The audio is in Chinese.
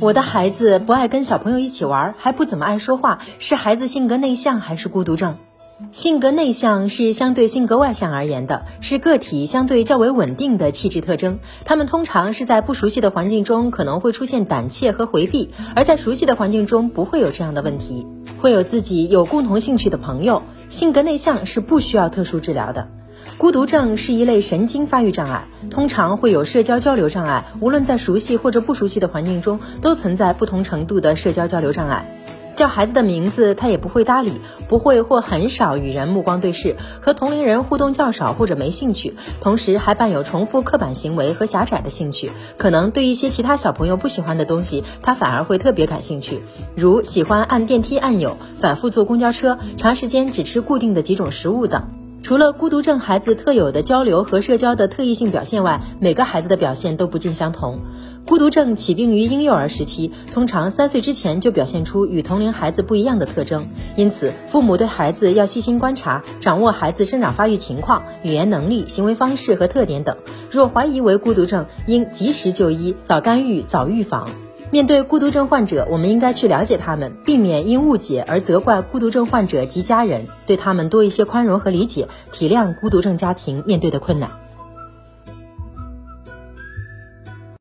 我的孩子不爱跟小朋友一起玩，还不怎么爱说话，是孩子性格内向还是孤独症？性格内向是相对性格外向而言的，是个体相对较为稳定的气质特征。他们通常是在不熟悉的环境中可能会出现胆怯和回避，而在熟悉的环境中不会有这样的问题，会有自己有共同兴趣的朋友。性格内向是不需要特殊治疗的。孤独症是一类神经发育障碍，通常会有社交交流障碍，无论在熟悉或者不熟悉的环境中，都存在不同程度的社交交流障碍。叫孩子的名字，他也不会搭理，不会或很少与人目光对视，和同龄人互动较少或者没兴趣，同时还伴有重复刻板行为和狭窄的兴趣。可能对一些其他小朋友不喜欢的东西，他反而会特别感兴趣，如喜欢按电梯按钮、反复坐公交车、长时间只吃固定的几种食物等。除了孤独症孩子特有的交流和社交的特异性表现外，每个孩子的表现都不尽相同。孤独症起病于婴幼儿时期，通常三岁之前就表现出与同龄孩子不一样的特征，因此父母对孩子要细心观察，掌握孩子生长发育情况、语言能力、行为方式和特点等。若怀疑为孤独症，应及时就医，早干预，早预防。面对孤独症患者，我们应该去了解他们，避免因误解而责怪孤独症患者及家人，对他们多一些宽容和理解，体谅孤独症家庭面对的困难。